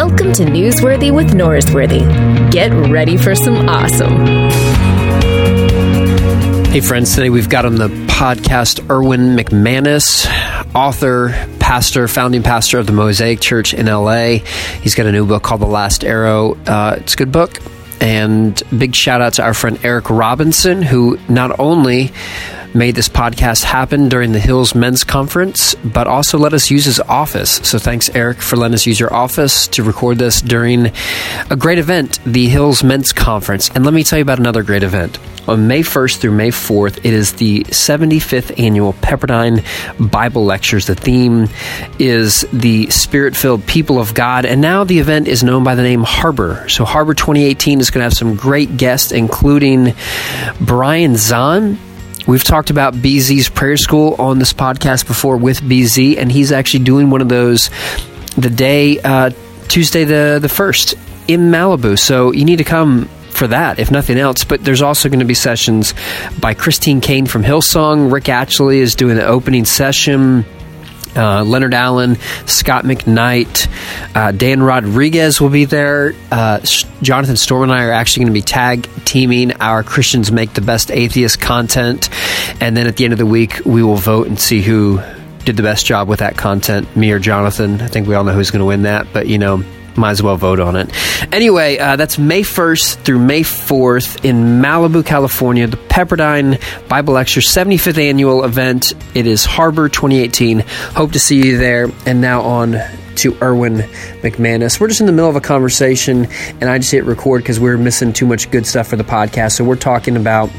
Welcome to Newsworthy with Norsworthy. Get ready for some awesome. Hey, friends, today we've got on the podcast Erwin McManus, author, pastor, founding pastor of the Mosaic Church in LA. He's got a new book called The Last Arrow. Uh, it's a good book. And big shout out to our friend Eric Robinson, who not only made this podcast happen during the Hills Men's Conference, but also let us use his office. So thanks, Eric, for letting us use your office to record this during a great event, the Hills Men's Conference. And let me tell you about another great event. On May 1st through May 4th, it is the 75th annual Pepperdine Bible Lectures. The theme is the spirit filled people of God. And now the event is known by the name Harbor. So, Harbor 2018 is going to have some great guests, including Brian Zahnd. We've talked about BZ's prayer school on this podcast before with BZ, and he's actually doing one of those the day, uh, Tuesday the, the 1st in Malibu. So, you need to come for that, if nothing else. But there's also going to be sessions by Christine Caine from Hillsong. Rick Atchley is doing the opening session. Uh, Leonard Allen, Scot McKnight, uh, Dan Rodriguez will be there. Uh, Jonathan Storm and I are actually going to be tag teaming our Christians Make the Best Atheist content. And then at the end of the week, we will vote and see who did the best job with that content, me or Jonathan. I think we all know who's going to win that, but you know, might as well vote on it. Anyway, uh, that's May 1st through May 4th in Malibu, California, the Pepperdine Bible Lecture 75th annual event. It is Harbor 2018. Hope to see you there. And now on to Erwin McManus. We're just in the middle of a conversation, and I just hit record because we're missing too much good stuff for the podcast. So we're talking about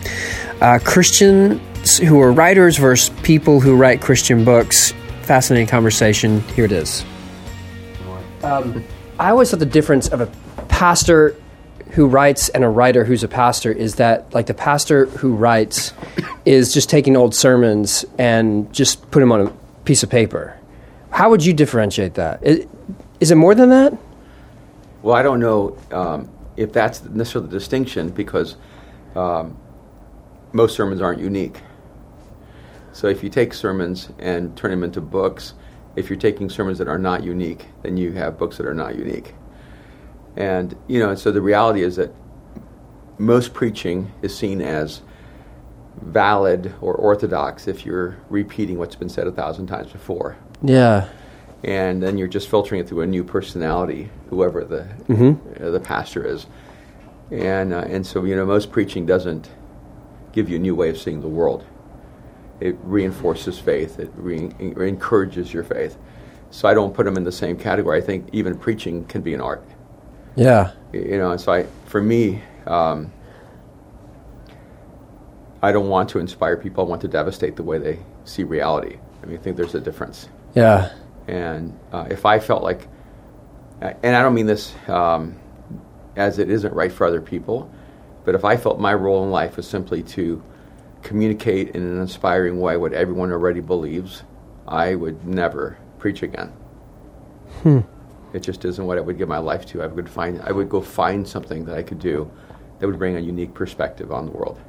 uh, Christians who are writers versus people who write Christian books. Fascinating conversation. Here it is. Um, I always thought the difference of a pastor who writes and a writer who's a pastor is that like the pastor who writes is just taking old sermons and just put them on a piece of paper. How would you differentiate that? Is, it more than that? Well, I don't know um, if that's necessarily the distinction because um, most sermons aren't unique. So if you take sermons and turn them into books, if you're taking sermons that are not unique, then you have books that are not unique. And, you know, so the reality is that most preaching is seen as valid or orthodox if you're repeating what's been said a thousand times before. Yeah. And then you're just filtering it through a new personality, whoever the mm-hmm. uh, the pastor is. And uh, and so you know most preaching doesn't give you a new way of seeing the world it reinforces faith. It, re- encourages your faith. So I don't put them in the same category. I think even preaching can be an art. Yeah. You know, so I, for me, um, I don't want to inspire people. I want to devastate the way they see reality. I mean, I think there's a difference. Yeah. And uh, if I felt like, and I don't mean this um, as it isn't right for other people, but if I felt my role in life was simply to communicate in an inspiring way what everyone already believes, I would never preach again. Hmm. It just isn't what I would give my life to. I would find I would go find something that I could do that would bring a unique perspective on the world.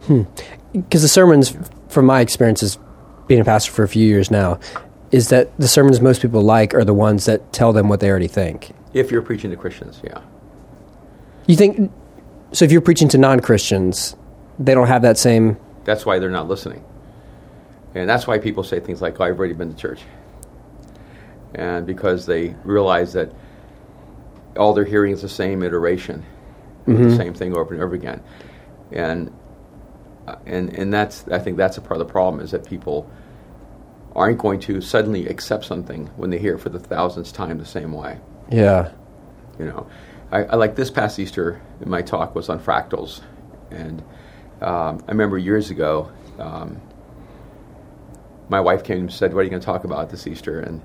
Because hmm. the sermons, from my experiences, being a pastor for a few years now, is that the sermons most people like are the ones that tell them what they already think. If you're preaching to Christians, yeah. You think so? If you're preaching to non Christians, they don't have that same. That's why they're not listening. And that's why people say things like, oh, I've already been to church. And because they realize that all they're hearing is the same iteration, mm-hmm. the same thing over and over again. And, uh, and, and that's, I think that's a part of the problem is that people aren't going to suddenly accept something when they hear it for the thousandth time the same way. Yeah. You know, I, I like this past Easter, my talk was on fractals. And um, I remember years ago, um, my wife came and said, "What are you going to talk about this Easter?" And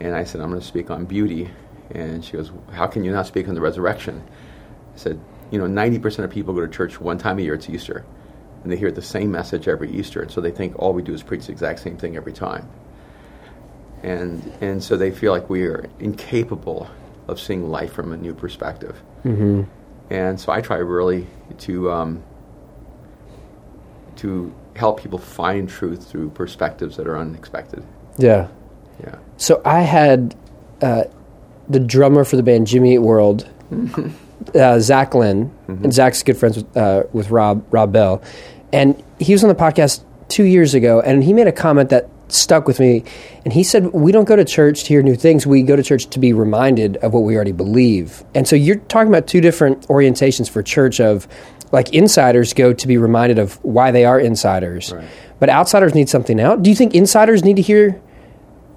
and I said, "I'm going to speak on beauty." And she goes, "How can you not speak on the resurrection?" I said, "You know, 90% of people go to church one time a year. It's Easter, and they hear the same message every Easter, and so they think all we do is preach the exact same thing every time." And and so they feel like we are incapable of seeing life from a new perspective. Mm-hmm. And so I try really to um, to help people find truth through perspectives that are unexpected. Yeah. Yeah. So I had uh, the drummer for the band Jimmy Eat World, uh, Zach Lind, and Zach's good friends with uh, with Rob Rob Bell, and he was on the podcast two years ago, and he made a comment that stuck with me. And he said, "We don't go to church to hear new things. We go to church to be reminded of what we already believe." And so you're talking about two different orientations for church of like insiders go to be reminded of why they are insiders, Right. but outsiders need something out. Do you think insiders need to hear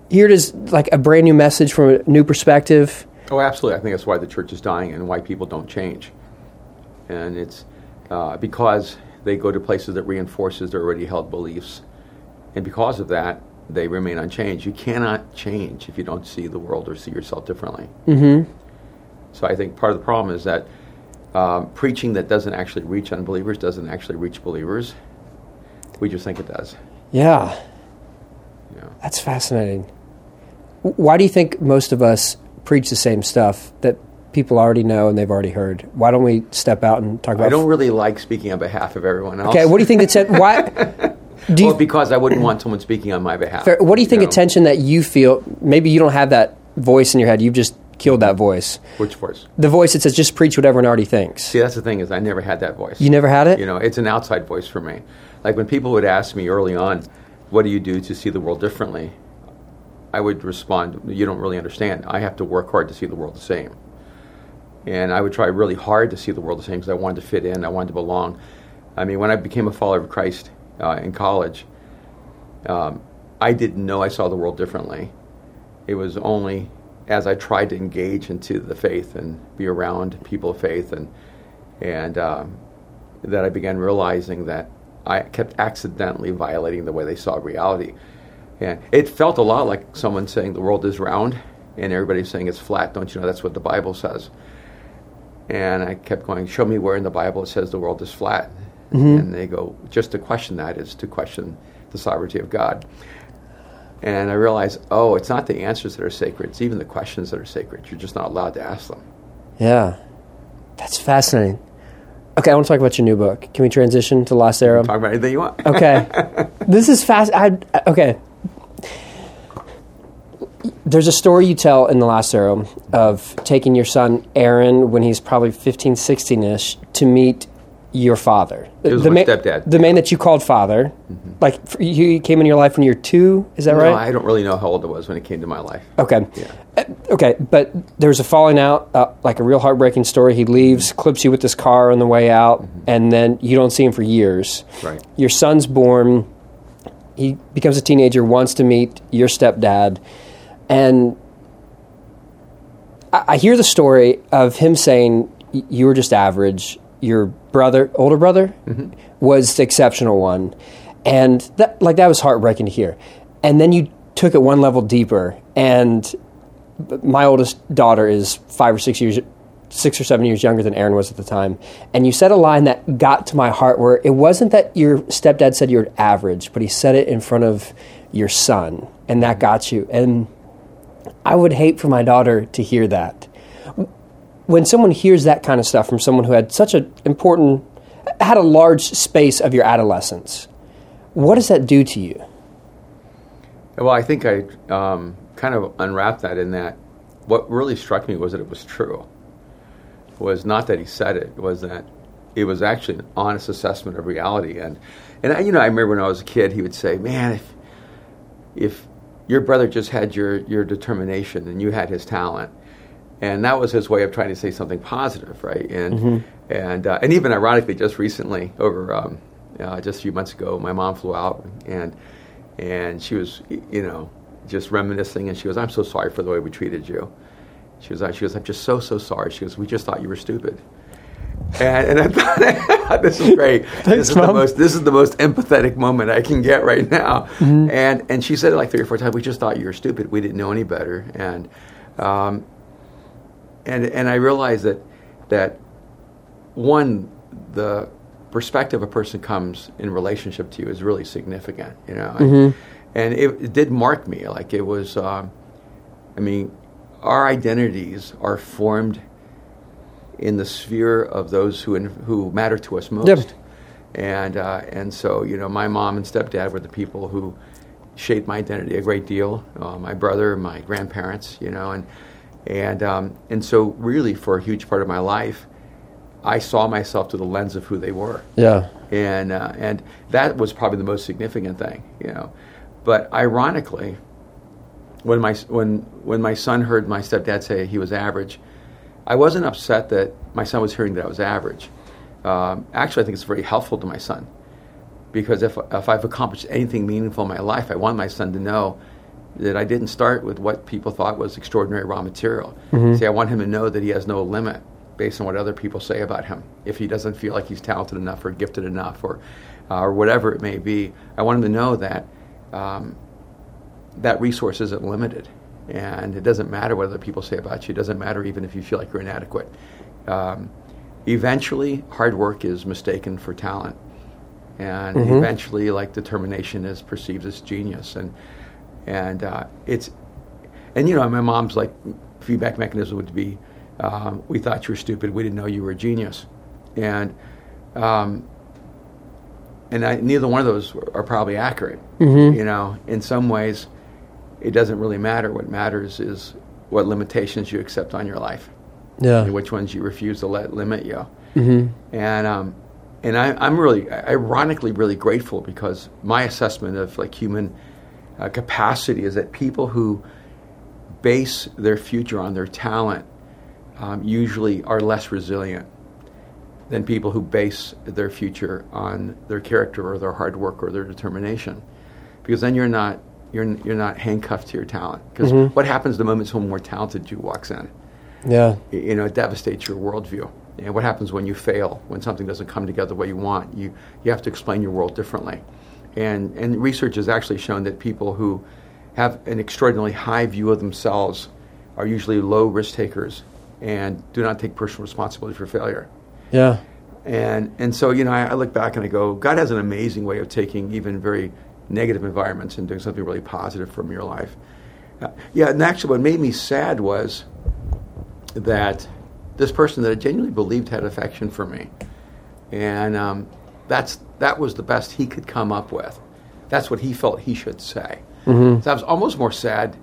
hear it as like a brand new message from a new perspective? Oh, absolutely. I think that's why the church is dying and why people don't change. And it's uh, because they go to places that reinforces their already held beliefs. And because of that, they remain unchanged. You cannot change if you don't see the world or see yourself differently. Mm-hmm. So I think part of the problem is that um, preaching that doesn't actually reach unbelievers doesn't actually reach believers. We just think it does. Yeah, You know. that's fascinating. Why do you think most of us preach the same stuff that people already know and they've already heard? Why don't we step out and talk about? I don't really like speaking on behalf of everyone else. okay, what do you think? That why? Do you, well, because I wouldn't want someone speaking on my behalf. fair- what do you think? know? Attention that you feel. Maybe you don't have that voice in your head. You've just killed that voice. Which voice? The voice that says just preach what everyone already thinks. See, that's the thing is I never had that voice. You never had it. You know, it's an outside voice for me. Like when people would ask me early on, "What do you do to see the world differently?" I would respond, "You don't really understand. I have to work hard to see the world the same." And I would try really hard to see the world the same because I wanted to fit in. I wanted to belong. I mean, when I became a follower of Christ uh, in college, um, I didn't know I saw the world differently. It was only as I tried to engage into the faith and be around people of faith and and um, that I began realizing that I kept accidentally violating the way they saw reality. And it felt a lot like someone saying the world is round and everybody's saying it's flat. Don't you know that's what the Bible says? And I kept going, show me where in the Bible it says the world is flat. And they go, just to question that is to question the sovereignty of God. And I realized, oh, it's not the answers that are sacred, it's even the questions that are sacred. You're just not allowed to ask them. Yeah, that's fascinating. Okay, I want to talk about your new book. Can we transition to Last Arrow? Talk about anything you want. Okay, this is fast. I, okay, there's a story you tell in the last arrow of taking your son Aaron when he's probably 15, 16 ish to meet your father. It was the my man, stepdad. The man that you called father. Like f- he came in your life when you were two. Is that No, right? I don't really know how old I was when it came to my life. Okay. Yeah. Uh, Okay, but there's a falling out, uh, like a real heartbreaking story. He leaves, clips you with this car on the way out, and then you don't see him for years. Right. Your son's born. He becomes a teenager, wants to meet your stepdad, and I, I hear the story of him saying you were just average. Your brother, older brother, mm-hmm. was the exceptional one, and that like that was heartbreaking to hear. And then you took it one level deeper, and my oldest daughter is five or six years six or seven years younger than Aaron was at the time. And you said a line that got to my heart where it wasn't that your stepdad said you're average, but he said it in front of your son. And that mm-hmm. got you. And I would hate for my daughter to hear that. When someone hears that kind of stuff from someone who had such an important, had a large space of your adolescence, what does that do to you? Well, I think I um, kind of unwrapped that in that what really struck me was that it was true. Was not that he said it, was that it was actually an honest assessment of reality. And, and I, you know, I remember when I was a kid, he would say, man, if, if your brother just had your, your determination and you had his talent, and that was his way of trying to say something positive, right? And and uh, and even ironically, just recently, over um, uh, just a few months ago, my mom flew out, and and she was, you know, just reminiscing, and she goes, "I'm so sorry for the way we treated you." She goes, "She goes, I'm just so so sorry." She goes, "We just thought you were stupid." And, and I thought, this is great. this is the Mom. most this is the most empathetic moment I can get right now. And and she said it like three or four times. We just thought you were stupid. We didn't know any better. And um, and and I realized that that one the perspective a person comes in relationship to you is really significant, you know, and, and it, it did mark me. Like it was, um, I mean, our identities are formed in the sphere of those who who matter to us most, Yep. and uh, and so you know, my mom and stepdad were the people who shaped my identity a great deal. Uh, my brother, my grandparents, you know, and And um, and so really for a huge part of my life, I saw myself through the lens of who they were. Yeah. And uh, and that was probably the most significant thing, you know. But ironically, when my when when my son heard my stepdad say he was average, I wasn't upset that my son was hearing that I was average. Um, actually, I think it's very helpful to my son because if if I've accomplished anything meaningful in my life, I want my son to know that I didn't start with what people thought was extraordinary raw material. Mm-hmm. See, I want him to know that he has no limit based on what other people say about him. If he doesn't feel like he's talented enough or gifted enough or uh, or whatever it may be, I want him to know that um, that resource isn't limited. And it doesn't matter what other people say about you. It doesn't matter even if you feel like you're inadequate. Um, eventually, hard work is mistaken for talent. And Mhm. eventually, like determination is perceived as genius. And, and uh, it's, and you know, my mom's like feedback mechanism would be, um, we thought you were stupid. We didn't know you were a genius. And, um, and I, neither one of those are probably accurate. Mhm. You know, in some ways, it doesn't really matter. What matters is what limitations you accept on your life Yeah. and which ones you refuse to let limit you. Mm-hmm. And um, and I, I'm really, ironically, really grateful because my assessment of like human uh, capacity is that people who base their future on their talent um, usually are less resilient than people who base their future on their character or their hard work or their determination, because then you're not you're you're not handcuffed to your talent. Because Mhm. what happens the moment someone more talented you walks in? Yeah. you know, it devastates your worldview. And what happens when you fail, when something doesn't come together the way you want? You, you have to explain your world differently. And, and research has actually shown that people who have an extraordinarily high view of themselves are usually low risk takers and do not take personal responsibility for failure. Yeah. And, and so, you know, I, I look back and I go, God has an amazing way of taking even very negative environments and doing something really positive from your life. Uh, yeah, and actually, what made me sad was that this person that I genuinely believed had affection for me, and um, that's that was the best he could come up with. That's what he felt he should say. Mm-hmm. So I was almost more sad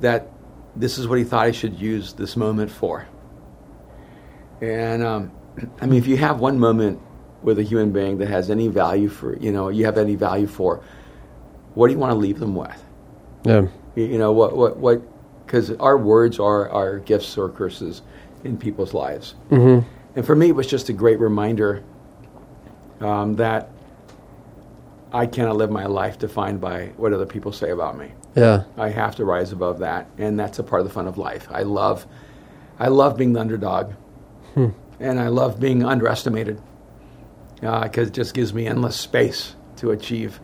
that this is what he thought he should use this moment for. And um, I mean, if you have one moment with a human being that has any value for, you know, you have any value for, what do you want to leave them with? Yeah. You, you know, what, what, what, because our words are, our gifts or curses in people's lives. Mm-hmm. And for me, it was just a great reminder um, that I cannot live my life defined by what other people say about me. Yeah. I have to rise above that, and that's a part of the fun of life. I love, I love being the underdog, Hmm. and I love being underestimated because it just gives me endless space to achieve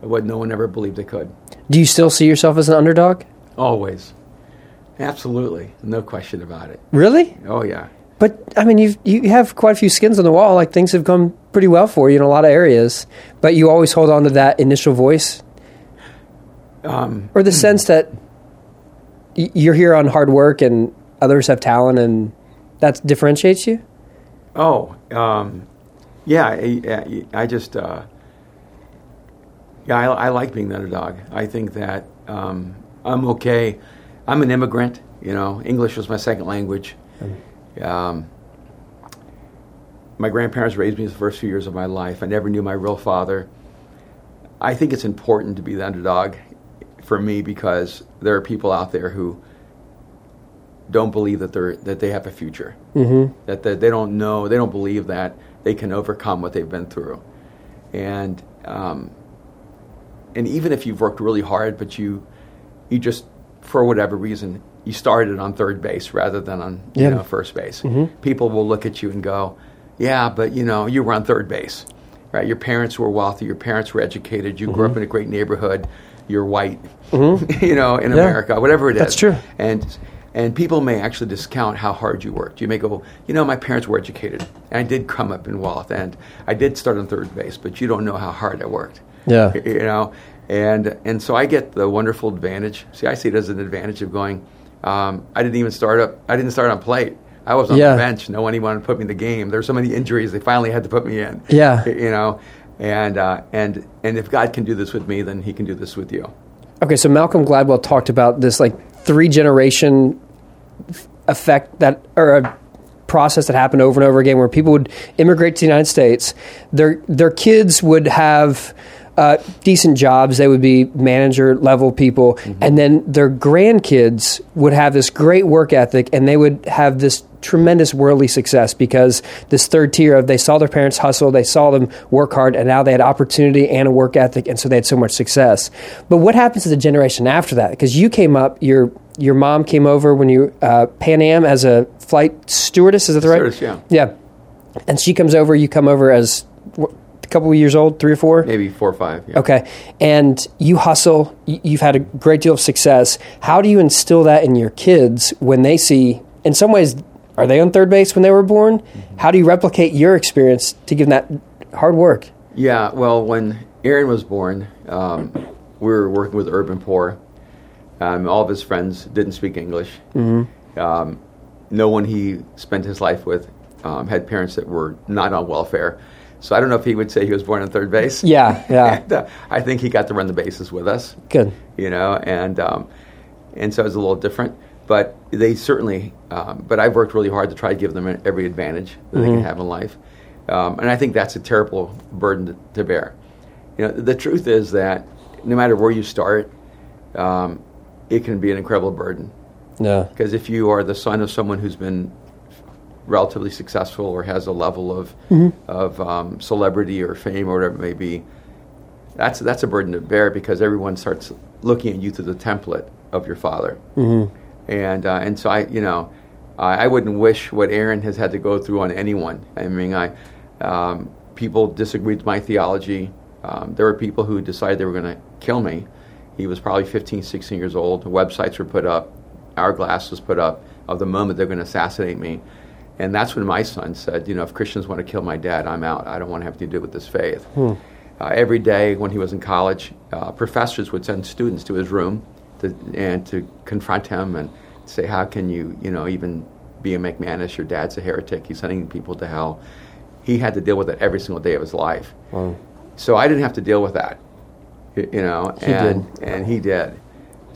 what no one ever believed I could. Do you still see yourself as an underdog? Always, absolutely, no question about it. Really? Oh yeah, But I mean, you you have quite a few skins on the wall. Like things have gone pretty well for you in a lot of areas, but you always hold on to that initial voice, um, or the sense that y- you're here on hard work and others have talent, and that differentiates you. Oh, um, yeah. I, I- I just, uh, yeah, I, I like being the underdog. I think that um, I'm okay. I'm an immigrant. You know, English was my second language. Um, my grandparents raised me the first few years of my life. I never knew my real father. I think it's important to be the underdog for me because there are people out there who don't believe that they're that they have a future Mm-hmm. that they, they don't know, they don't believe that they can overcome what they've been through. And um, and even if you've worked really hard, but you you just for whatever reason you started on third base rather than on you Yeah. know first base, Mhm. people will look at you and go, "Yeah, but you know you were on third base, right? Your parents were wealthy, your parents were educated, you grew up in a great neighborhood, you're white, you know, in Mm-hmm. Yeah. America, whatever it is. That's true. And and people may actually discount how hard you worked. You may go, you know, my parents were educated, and I did come up in wealth, and I did start on third base, but you don't know how hard I worked. Yeah. You know, and and so I get the wonderful advantage. See, I see it as an advantage of going. Um, I didn't even start up. I didn't start on plate. I was on Yeah. the bench. No one wanted to put me in the game. There were so many injuries. They finally had to put me in. Yeah. You know, and uh, and and if God can do this with me, then He can do this with you. Okay, so Malcolm Gladwell talked about this like three generation effect that or a process that happened over and over again where people would immigrate to the United States. Their their kids would have uh, decent jobs. They would be manager level people, mm-hmm. and then their grandkids would have this great work ethic, and they would have this tremendous worldly success because this third tier of they saw their parents hustle, they saw them work hard, and now they had opportunity and a work ethic, and so they had so much success. But what happens to the generation after that? Because you came up, your your mom came over when you uh, Pan Am as a flight stewardess. Is that the right? Stewardess, yeah. Yeah, and she comes over. You come over as a couple of years old, three or four, maybe four or five. Yeah. Okay, and you hustle. You've had a great deal of success. How do you instill that in your kids when they see? In some ways, are they on third base when they were born? Mm-hmm. How do you replicate your experience to give them that hard work? Yeah, well, when Aaron was born, um, we were working with Urban Poor. Um, all of his friends didn't speak English. Mm-hmm. Um, no one he spent his life with um, had parents that were not on welfare. So I don't know if he would say he was born on third base. Yeah, yeah. and, uh, I think he got to run the bases with us. Good. You know, and um, and so it was a little different. But they certainly. Um, but I've worked really hard to try to give them every advantage that mm-hmm. they can mm-hmm. have in life, um, and I think that's a terrible burden to, to, bear. You know, the truth is that no matter where you start, um, it can be an incredible burden. Yeah. Because if you are the son of someone who's been relatively successful or has a level of mm-hmm. of um, celebrity or fame or whatever it may be, that's that's a burden to bear because everyone starts looking at you through the template of your father, mm-hmm. and uh, and so I you know I, I, wouldn't wish what Aaron has had to go through on anyone. I mean I um, people disagreed with my theology. Um, there were people who decided they were going to kill me. He was probably 15, 16 years old. Websites were put up, hourglass was put up of the moment they're going to assassinate me. And that's when my son said, you know, if Christians want to kill my dad, I'm out. I don't want to have to do with this faith. Hmm. Uh, every day when he was in college, uh, professors would send students to his room to, and to confront him and say, how can you, you know, even be a McManus? Your dad's a heretic. He's sending people to hell. He had to deal with it every single day of his life. So I didn't have to deal with that, you know, he and, did. and he did.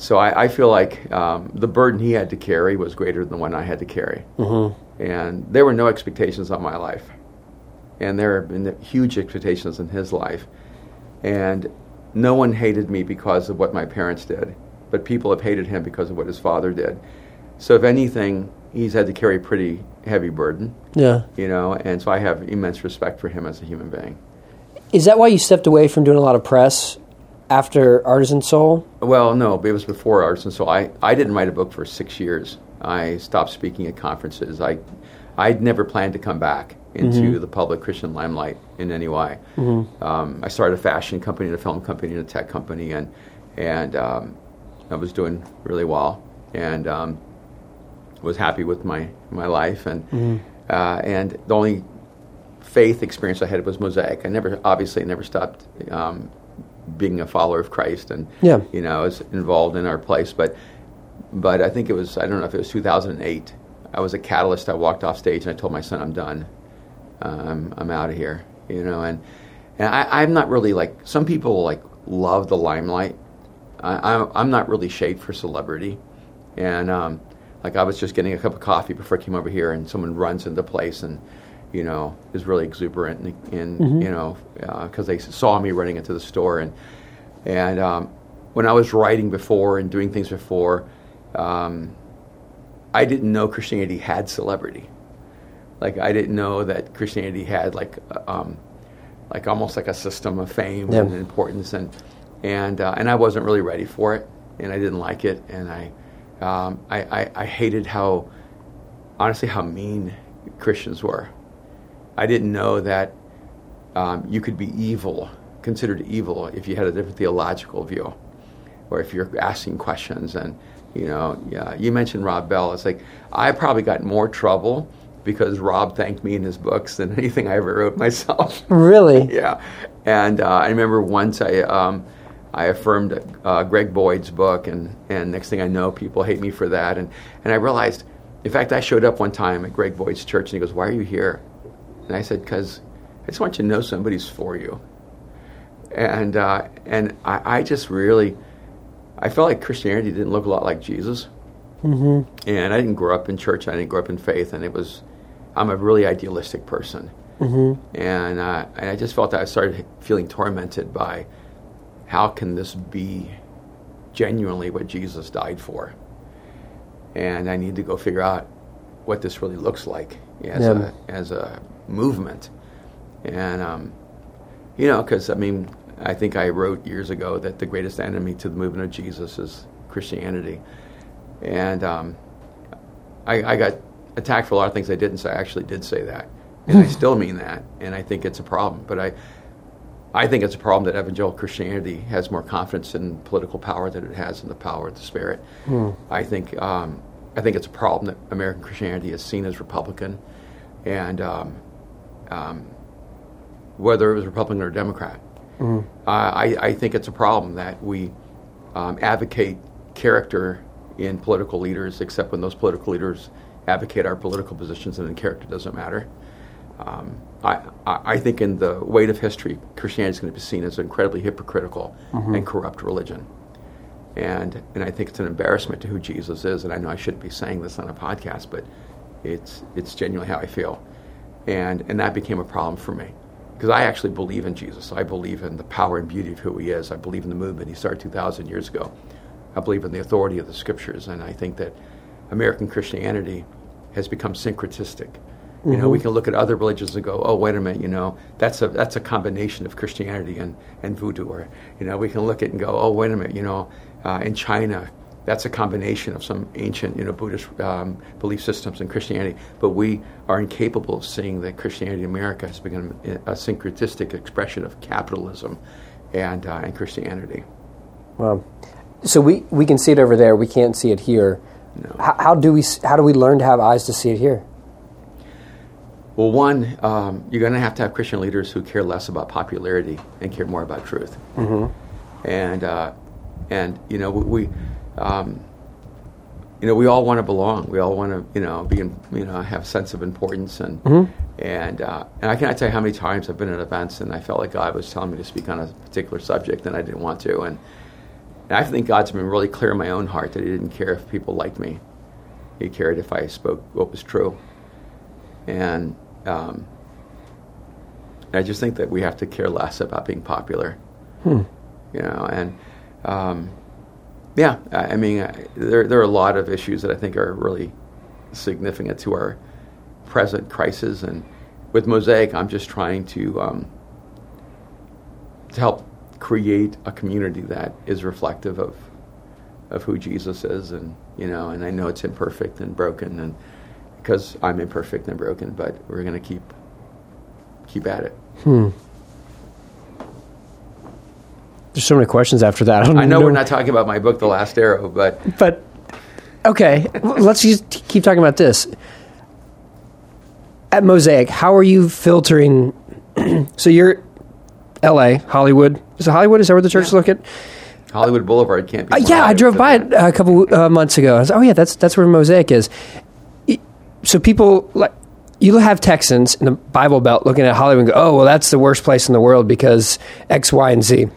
So I, I feel like um, the burden he had to carry was greater than the one I had to carry. Mm-hmm and there were no expectations on my life. And there have been huge expectations in his life. And no one hated me because of what my parents did, but people have hated him because of what his father did. So, if anything, he's had to carry a pretty heavy burden. Yeah. You know, and so I have immense respect for him as a human being. Is that why you stepped away from doing a lot of press after Artisan Soul? Well, no, it was before Artisan Soul. I, I didn't write a book for six years. I stopped speaking at conferences. I, I'd never planned to come back into mm-hmm. the public Christian limelight in any way. Mm-hmm. Um, I started a fashion company, and a film company, and a tech company, and and um, I was doing really well, and um, was happy with my my life, and mm-hmm. uh, and the only faith experience I had was Mosaic. I never, obviously, never stopped um, being a follower of Christ, and yeah. you know, I was involved in our place, but but I think it was I don't know if it was 2008. I was a catalyst. I walked off stage and I told my son, "I'm done. Um, I'm out of here." You know, and and I, am not really like some people like love the limelight. I, I'm I'm not really shaped for celebrity, and um, like I was just getting a cup of coffee before I came over here, and someone runs into place and you know is really exuberant and, and mm-hmm. you know because uh, they saw me running into the store and and um, when I was writing before and doing things before um, I didn't know Christianity had celebrity. Like I didn't know that Christianity had like um, like almost like a system of fame yeah. and importance and and uh, and I wasn't really ready for it and I didn't like it and I, um, I, I, I hated how honestly how mean Christians were. I didn't know that um, you could be evil, considered evil, if you had a different theological view, or if you're asking questions and you know, yeah. You mentioned Rob Bell. It's like I probably got more trouble because Rob thanked me in his books than anything I ever wrote myself. Really? yeah. And uh, I remember once I um, I affirmed uh, Greg Boyd's book, and and next thing I know, people hate me for that. And and I realized, in fact, I showed up one time at Greg Boyd's church, and he goes, "Why are you here?" And I said, "Because I just want you to know somebody's for you." And uh, and I, I just really I felt like Christianity didn't look a lot like Jesus. Mm-hmm. And I didn't grow up in church. I didn't grow up in faith, and it was. I'm a really idealistic person, mm-hmm. and, uh, and I just felt that I started feeling tormented by how can this be genuinely what Jesus died for, and I need to go figure out what this really looks like as Yeah. a as a movement, and um, you know, because I mean, I think I wrote years ago that the greatest enemy to the movement of Jesus is Christianity, and um, I, I got attacked for a lot of things I didn't say. I actually did say that, and I still mean that, and I think it's a problem. But I, I think it's a problem that evangelical Christianity has more confidence in political power than it has in the power of the Spirit. I think um, I think it's a problem that American Christianity is seen as Republican, and um, um, whether it was Republican or Democrat. Uh, I, I think it's a problem that we um, advocate character in political leaders, except when those political leaders advocate our political positions and then character doesn't matter. Um, I, I I think in the weight of history, Christianity is going to be seen as an incredibly hypocritical and corrupt religion. And, and I think it's an embarrassment to who Jesus is. And I know I shouldn't be saying this on a podcast, but it's, it's genuinely how I feel. And, and that became a problem for me because I actually believe in Jesus. I believe in the power and beauty of who he is. I believe in the movement he started 2,000 years ago. I believe in the authority of the scriptures. And I think that American Christianity has become syncretistic. You know, we can look at other religions and go, "Oh, wait a minute, you know, that's a that's a combination of Christianity and, and voodoo." Or, you know, we can look at it and go, "Oh, wait a minute, you know, uh, in China, that's a combination of some ancient, you know, Buddhist um, belief systems and Christianity." But we are incapable of seeing that Christianity in America has become a syncretistic expression of capitalism and uh, and Christianity. Well, so we, we can see it over there. We can't see it here. No. How, how do we how do we learn to have eyes to see it here? Well, one, um, you're going to have to have Christian leaders who care less about popularity and care more about truth. Mm-hmm. And uh, and you know we, um, you know we all want to belong. We all want to you know be in, you know have a sense of importance and and uh, and I cannot tell you how many times I've been at events and I felt like God was telling me to speak on a particular subject and I didn't want to and. And I think God's been really clear in my own heart that He didn't care if people liked me. He cared if I spoke what was true. And um, I just think that we have to care less about being popular. You know, and um, yeah, I, mean, there there are a lot of issues that I think are really significant to our present crisis. And with Mosaic, I'm just trying to um, to help create a community that is reflective of of who Jesus is, and you know, and I know it's imperfect and broken, and because I'm imperfect and broken, but we're going to keep keep at it. There's so many questions after that. I, don't I know even we're not talking about my book, The Last Arrow, but But okay, let's just keep talking about this. At Mosaic, how are you filtering? so you're L.A., Hollywood. Is it Hollywood? Is that where the church is located? Hollywood Boulevard can't be. Uh, yeah, I drove than by it a couple uh, months ago. I was, oh yeah, that's that's where Mosaic is. So people like you have Texans in the Bible Belt looking at Hollywood and go, oh well, that's the worst place in the world because X, Y, and Z.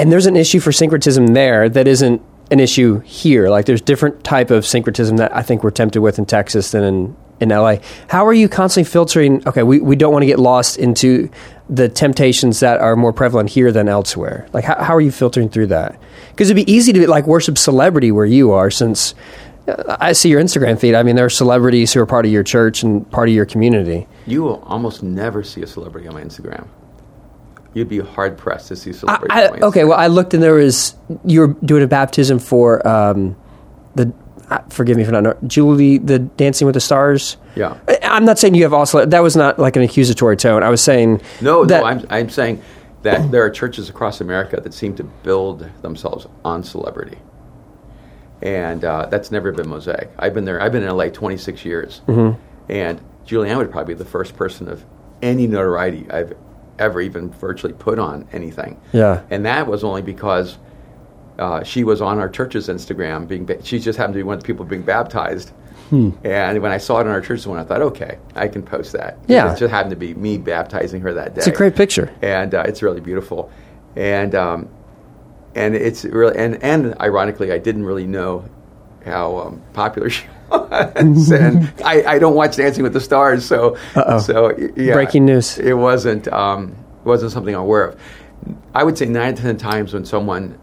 And there's an issue for syncretism there that isn't an issue here. Like there's different type of syncretism that I think we're tempted with in Texas than in in LA. How are you constantly filtering? Okay, we, we don't want to get lost into the temptations that are more prevalent here than elsewhere. Like how, how are you filtering through that? Because it'd be easy to like worship celebrity where you are, since uh, I see your Instagram feed. I mean, there are celebrities who are part of your church and part of your community. You will almost never see a celebrity on my Instagram. You'd be hard pressed to see I, celebrity. I, my okay, well, I looked and there was you were doing a baptism for um, the. Uh, forgive me for not knowing Julie, the Dancing with the Stars. Yeah. I- I'm not saying you have also. That was not like an accusatory tone. I was saying No, that, no, I'm, I'm saying that there are churches across America that seem to build themselves on celebrity. And uh, that's never been Mosaic. I've been there, I've been in LA 26 years. Mm-hmm. And Julianne would probably be the first person of any notoriety I've ever even virtually put on anything. Yeah. And that was only because uh, she was on our church's Instagram. Being ba- she just happened to be one of the people being baptized. Hmm. And when I saw it on our church's one, I thought, okay, I can post that. Yeah. It just happened to be me baptizing her that day. it's a great picture. and uh, it's really beautiful. And um, and it's really and and ironically, I didn't really know how um, popular she was, and I, I don't watch Dancing with the Stars, so Uh-oh. so yeah, Breaking news. It wasn't um, wasn't something I'm aware of. I would say nine to ten times when someone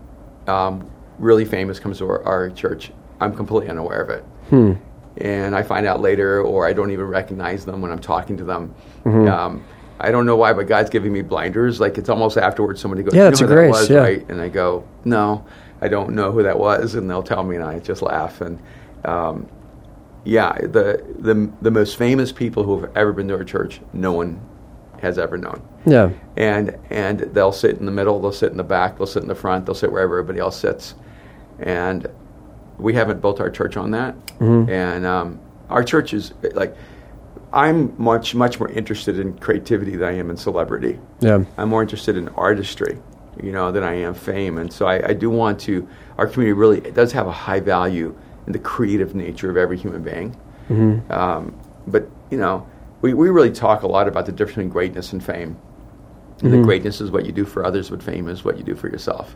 um, really famous comes to our, our church, I'm completely unaware of it. Hmm. And I find out later, or I don't even recognize them when I'm talking to them. Mm-hmm. Um, I don't know why, but God's giving me blinders. Like it's almost afterwards somebody goes, Yeah, "You that's know a grace, That was, yeah. right? And I go, "No, I don't know who that was," and they'll tell me, and I just laugh. And um, yeah, the the the most famous people who have ever been to our church, no one has ever known Yeah. and and they'll sit in the middle, they'll sit in the back, they'll sit in the front, they'll sit wherever everybody else sits, and we haven't built our church on that. And um, our church is like, I'm much much more interested in creativity than I am in celebrity. Yeah. I'm more interested in artistry, you know, than I am fame. And so I, I do want to. Our community really it does have a high value in the creative nature of every human being. Mm-hmm. Um, but you know, we, we really talk a lot about the difference between greatness and fame. And the mm-hmm. greatness is what you do for others, but fame is what you do for yourself.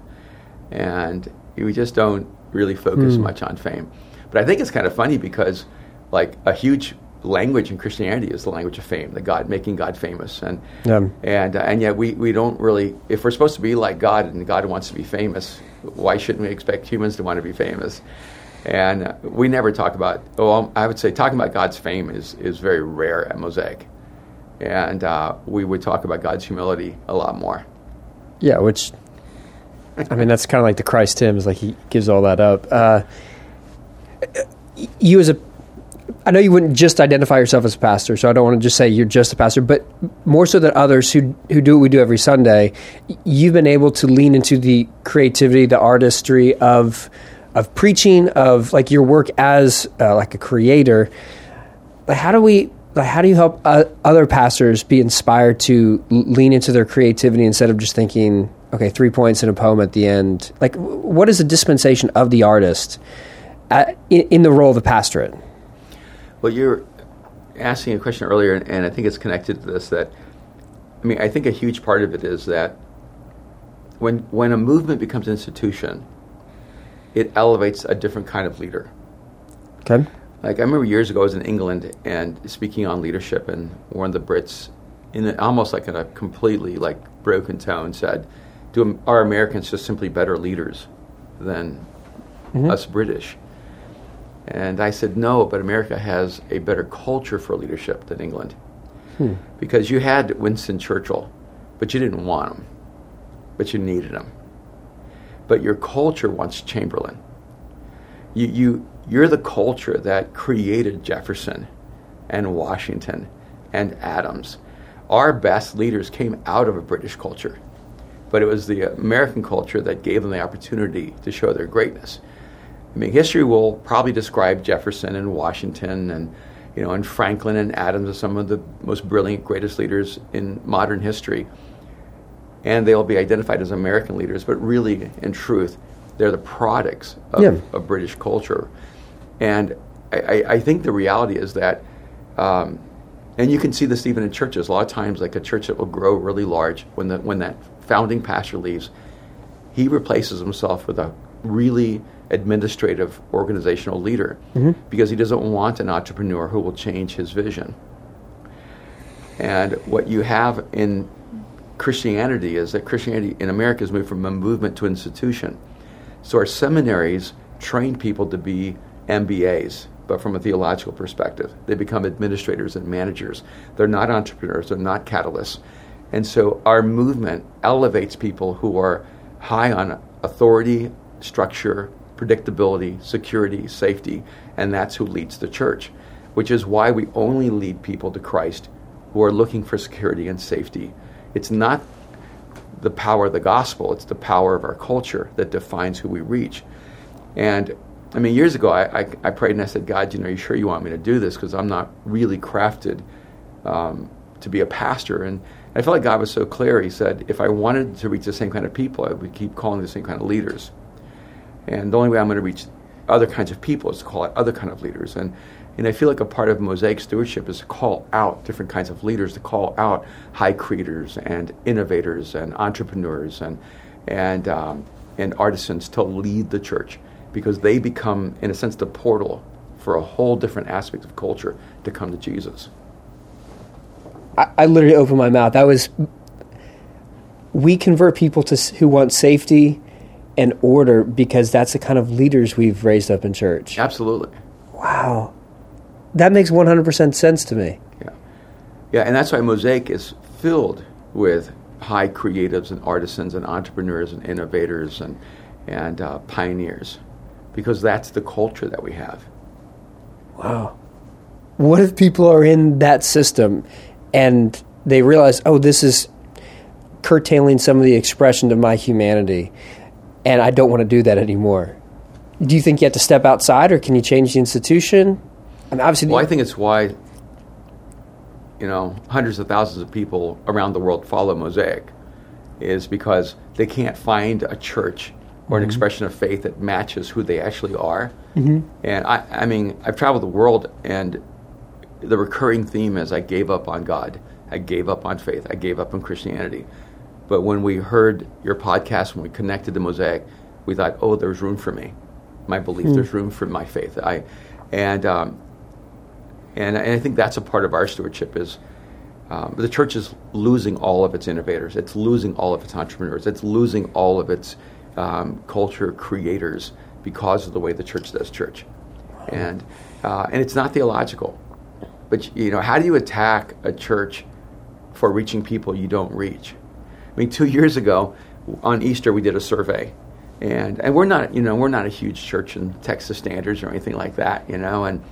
And we just don't really focus mm. much on fame. But I think it's kind of funny because, like, a huge language in Christianity is the language of fame, the God making God famous, and Yeah. and uh, and yet we, we don't really. If we're supposed to be like God and God wants to be famous, why shouldn't we expect humans to want to be famous? And uh, we never talk about. Well, I would say talking about God's fame is is very rare at Mosaic, and uh, we would talk about God's humility a lot more. Yeah, which I mean that's kind of like the Christ hymns, like he gives all that up. Uh, you as a, I know you wouldn't just identify yourself as a pastor, so I don't want to just say you're just a pastor, but more so than others who who do what we do every Sunday, you've been able to lean into the creativity, the artistry of of preaching, of like your work as uh, like a creator. Like, how do we? Like, how do you help uh, other pastors be inspired to lean into their creativity instead of just thinking, okay, three points in a poem at the end? Like, what is the dispensation of the artist at, in, in the role of the pastorate? Well, you're asking a question earlier, and, I think it's connected to this. That I mean, I think a huge part of it is that when when a movement becomes an institution, it elevates a different kind of leader. Okay. Like I remember years ago, I was in England and speaking on leadership, and one of the Brits, in a, almost like in a completely like broken tone, said, "Do are Americans just simply better leaders than mm-hmm. us British?" And I said, "No, but America has a better culture for leadership than England, hmm. because you had Winston Churchill, but you didn't want him, but you needed him. But your culture wants Chamberlain." you, you you're the culture that created Jefferson and Washington and Adams. Our best leaders came out of a British culture, but it was the American culture that gave them the opportunity to show their greatness. I mean, history will probably describe Jefferson and Washington and you know and Franklin and Adams as some of the most brilliant, greatest leaders in modern history and they'll be identified as American leaders, but really, in truth, they're the products of, Yeah. of British culture. And I, I, I think the reality is that, um, and you can see this even in churches. A lot of times, like a church that will grow really large, when the when that founding pastor leaves, he replaces himself with a really administrative organizational leader mm-hmm. because he doesn't want an entrepreneur who will change his vision. And what you have in Christianity is that Christianity in America has moved from a movement to institution. So our seminaries train people to be MBAs, but from a theological perspective. They become administrators and managers. They're not entrepreneurs, they're not catalysts. And so our movement elevates people who are high on authority, structure, predictability, security, safety, and that's who leads the church, which is why we only lead people to Christ who are looking for security and safety. It's not the power of the gospel, it's the power of our culture that defines who we reach. And I mean, years ago, I, I, I prayed and I said, God, you know, are you sure you want me to do this? Because I'm not really crafted um, to be a pastor. And I felt like God was so clear. He said, if I wanted to reach the same kind of people, I would keep calling the same kind of leaders. And the only way I'm going to reach other kinds of people is to call out other kind of leaders. And and I feel like a part of Mosaic stewardship is to call out different kinds of leaders, to call out high creators and innovators and entrepreneurs and and um, and artisans to lead the church because they become, in a sense, the portal for a whole different aspect of culture to come to Jesus. I, I literally opened my mouth. That was we convert people to who want safety and order because that's the kind of leaders we've raised up in church. Absolutely. Wow, that makes one hundred percent sense to me. Yeah. Yeah, and that's why Mosaic is filled with high creatives and artisans and entrepreneurs and innovators and, and uh, pioneers because that's the culture that we have. Wow. What if people are in that system and they realize, oh, this is curtailing some of the expression of my humanity, and I don't want to do that anymore? Do you think you have to step outside, or can you change the institution? I mean, obviously, Well, I think it's why, you know, hundreds of thousands of people around the world follow Mosaic, is because they can't find a church or an expression of faith that matches who they actually are. Mm-hmm. And I, I mean, I've traveled the world, and the recurring theme is I gave up on God, I gave up on faith, I gave up on Christianity. But when we heard your podcast, when we connected to Mosaic, we thought, oh, there's room for me, my belief. There's room for my faith. I, and um, and, and I think that's a part of our stewardship is um, the church is losing all of its innovators. It's losing all of its entrepreneurs. It's losing all of its um, culture creators because of the way the church does church. And, uh, and it's not theological. But, you know, how do you attack a church for reaching people you don't reach? I mean, two years ago on Easter, we did a survey. And, and we're not, you know, we're not a huge church in Texas standards or anything like that, you know, and,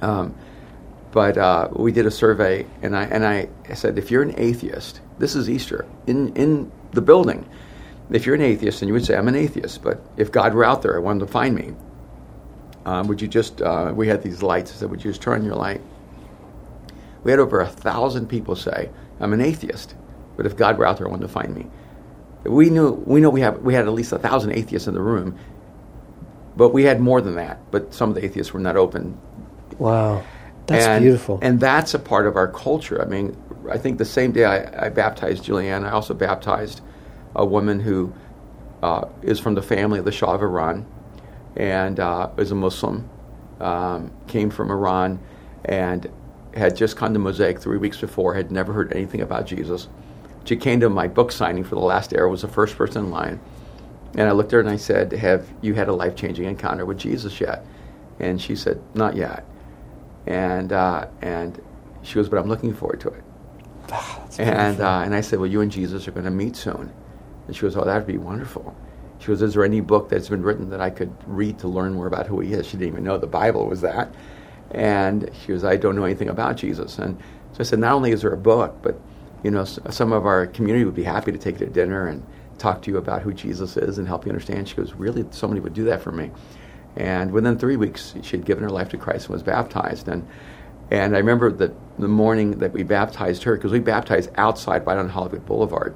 um, but uh, we did a survey, and I and I said, if you're an atheist, this is Easter in in the building. If you're an atheist, and you would say, I'm an atheist, but if God were out there, I wanted to find me. Um, would you just? Uh, we had these lights. I said, would you just turn your light? We had over a thousand people say, I'm an atheist, but if God were out there, I wanted to find me. We knew we know we have we had at least a thousand atheists in the room, but we had more than that. But some of the atheists were not open wow, that's and, beautiful. And that's a part of our culture. I mean, I think the same day I, I baptized Julianne, I also baptized a woman who uh, is from the family of the Shah of Iran and uh, is a Muslim, um, came from Iran, and had just come to Mosaic three weeks before, had never heard anything about Jesus. She came to my book signing for The Last Arrow, was the first person in line. And I looked at her and I said, Have you had a life changing encounter with Jesus yet? And she said, Not yet and uh, and she goes, but I'm looking forward to it. and uh, and I said, well, you and Jesus are going to meet soon. And she goes, oh, that'd be wonderful. She goes, is there any book that's been written that I could read to learn more about who he is? She didn't even know the Bible was that. And she goes, I don't know anything about Jesus. And so I said, not only is there a book, but you know, some of our community would be happy to take you to dinner and talk to you about who Jesus is and help you understand. She goes, really, somebody would do that for me. And within three weeks, she had given her life to Christ and was baptized. And and I remember that the morning that we baptized her, because we baptized outside right on Hollywood Boulevard.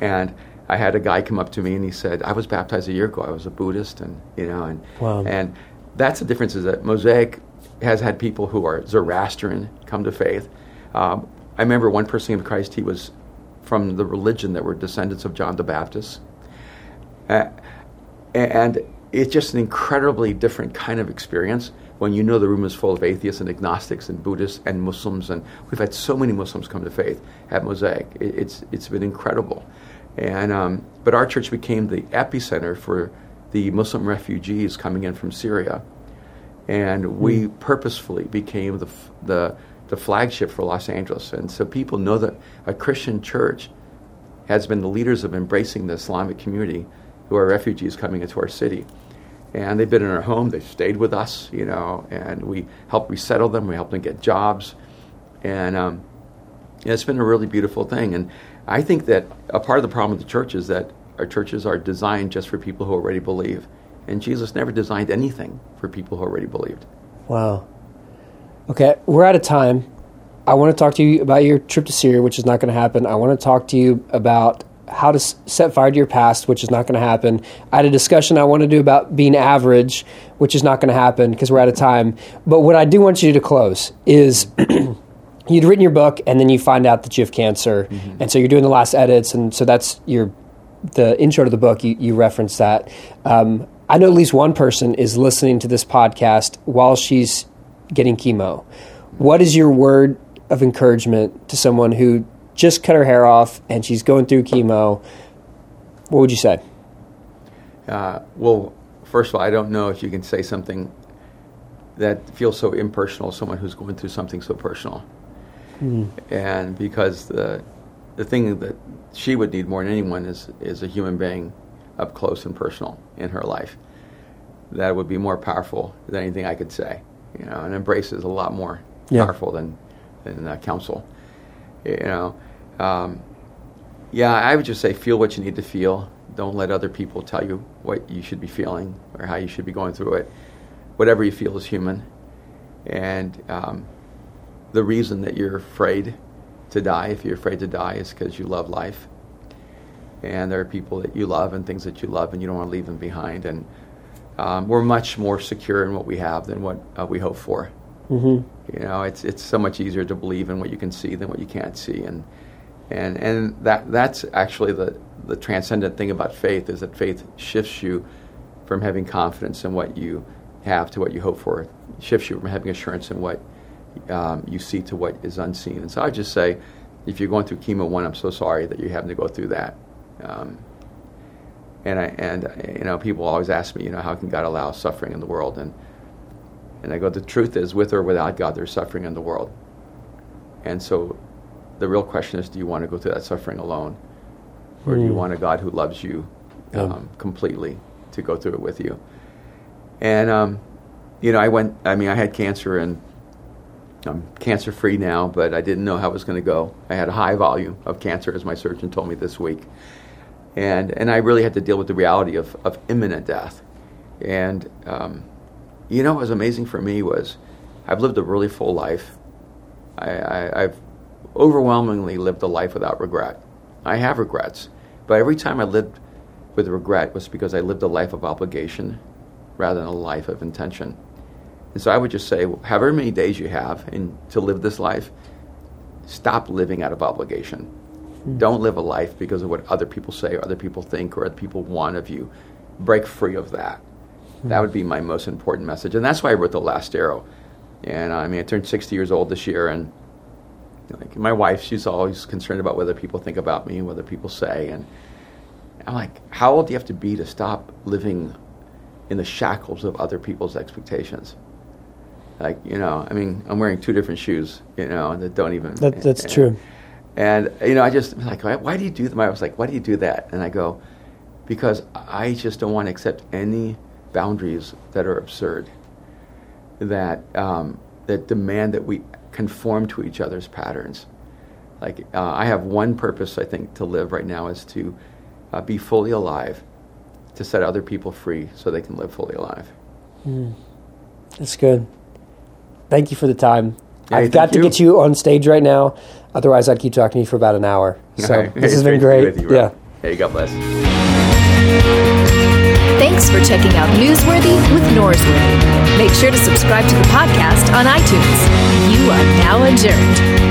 And I had a guy come up to me and he said, I was baptized a year ago. I was a Buddhist and you know and Wow. and that's the difference is that Mosaic has had people who are Zoroastrian come to faith. Um, I remember one person came to Christ, he was from the religion that were descendants of John the Baptist. Uh, and it's just an incredibly different kind of experience when you know the room is full of atheists and agnostics and Buddhists and Muslims, and we've had so many Muslims come to faith at Mosaic. It, it's it's been incredible, and um, but our church became the epicenter for the Muslim refugees coming in from Syria, and we purposefully became the the the flagship for Los Angeles, and so people know that a Christian church has been the leaders of embracing the Islamic community who are refugees coming into our city. And they've been in our home, they've stayed with us, you know, and we helped resettle them, we helped them get jobs. And um, it's been a really beautiful thing. And I think that a part of the problem with the church is that our churches are designed just for people who already believe. And Jesus never designed anything for people who already believed. Wow. Okay, we're out of time. I want to talk to you about your trip to Syria, which is not going to happen. I want to talk to you about how to s- set fire to your past, which is not going to happen. I had a discussion I want to do about being average, which is not going to happen because we're out of time. But what I do want you to close is you'd written your book and then you find out that you have cancer, and so you're doing the last edits, and so that's your the intro to the book. You, you reference that. Um, I know at least one person is listening to this podcast while she's getting chemo. What is your word of encouragement to someone who just cut her hair off and she's going through chemo? What would you say? Uh, well, first of all, I don't know if you can say something that feels so impersonal, to someone who's going through something so personal. Mm. And because the the thing that she would need more than anyone is is a human being up close and personal in her life. That would be more powerful than anything I could say. You know, an embrace is a lot more yeah. powerful than than uh, counsel. You know, um, yeah, I would just say feel what you need to feel. Don't let other people tell you what you should be feeling or how you should be going through it. Whatever you feel is human, and um, the reason that you're afraid to die, if you're afraid to die, is because you love life. And there are people that you love and things that you love, and you don't want to leave them behind. And um, we're much more secure in what we have than what uh, we hope for. Mm-hmm. You know, it's it's so much easier to believe in what you can see than what you can't see, and and and that that's actually the the transcendent thing about faith is that faith shifts you from having confidence in what you have to what you hope for. It shifts you from having assurance in what um, you see to what is unseen. And so I just say, if you're going through chemo one, I'm so sorry that you're having to go through that. Um, and I, and you know, people always ask me, you know, how can God allow suffering in the world? And and I go, the truth is, with or without God, there's suffering in the world. And so, the real question is, do you want to go through that suffering alone, or mm. do you hmm. want a God who loves you um, completely to go through it with you? And um, you know, I went. I mean, I had cancer and I'm cancer free now, but I didn't know how it was going to go. I had a high volume of cancer, as my surgeon told me this week. And, and I really had to deal with the reality of, of imminent death. And, um, you know, what was amazing for me was I've lived a really full life. I, I, I've overwhelmingly lived a life without regret. I have regrets, but every time I lived with regret was because I lived a life of obligation rather than a life of intention. And so I would just say, however many days you have to live this life, stop living out of obligation. Mm. Don't live a life because of what other people say or other people think or other people want of you. Break free of that. Mm. That would be my most important message. And that's why I wrote The Last Arrow. And I mean, I turned 60 years old this year, and like, my wife, she's always concerned about whether people think about me and whether people say. And I'm like, how old do you have to be to stop living in the shackles of other people's expectations? like you know i mean i'm wearing two different shoes you know that don't even that, that's and, true and you know i just like why, why do you do that i was like why do you do that and i go because i just don't want to accept any boundaries that are absurd that um, that demand that we conform to each other's patterns like uh, i have one purpose i think to live right now is to uh, be fully alive to set other people free so they can live fully alive mm. that's good thank you for the time. Hey, I've got to you. get you on stage right now. Otherwise, I'd keep talking to you for about an hour. So right. this has been great. You, yeah. Hey, God bless. Thanks for checking out Newsworthy with Norsworthy. Make sure to subscribe to the podcast on iTunes. You are now adjourned.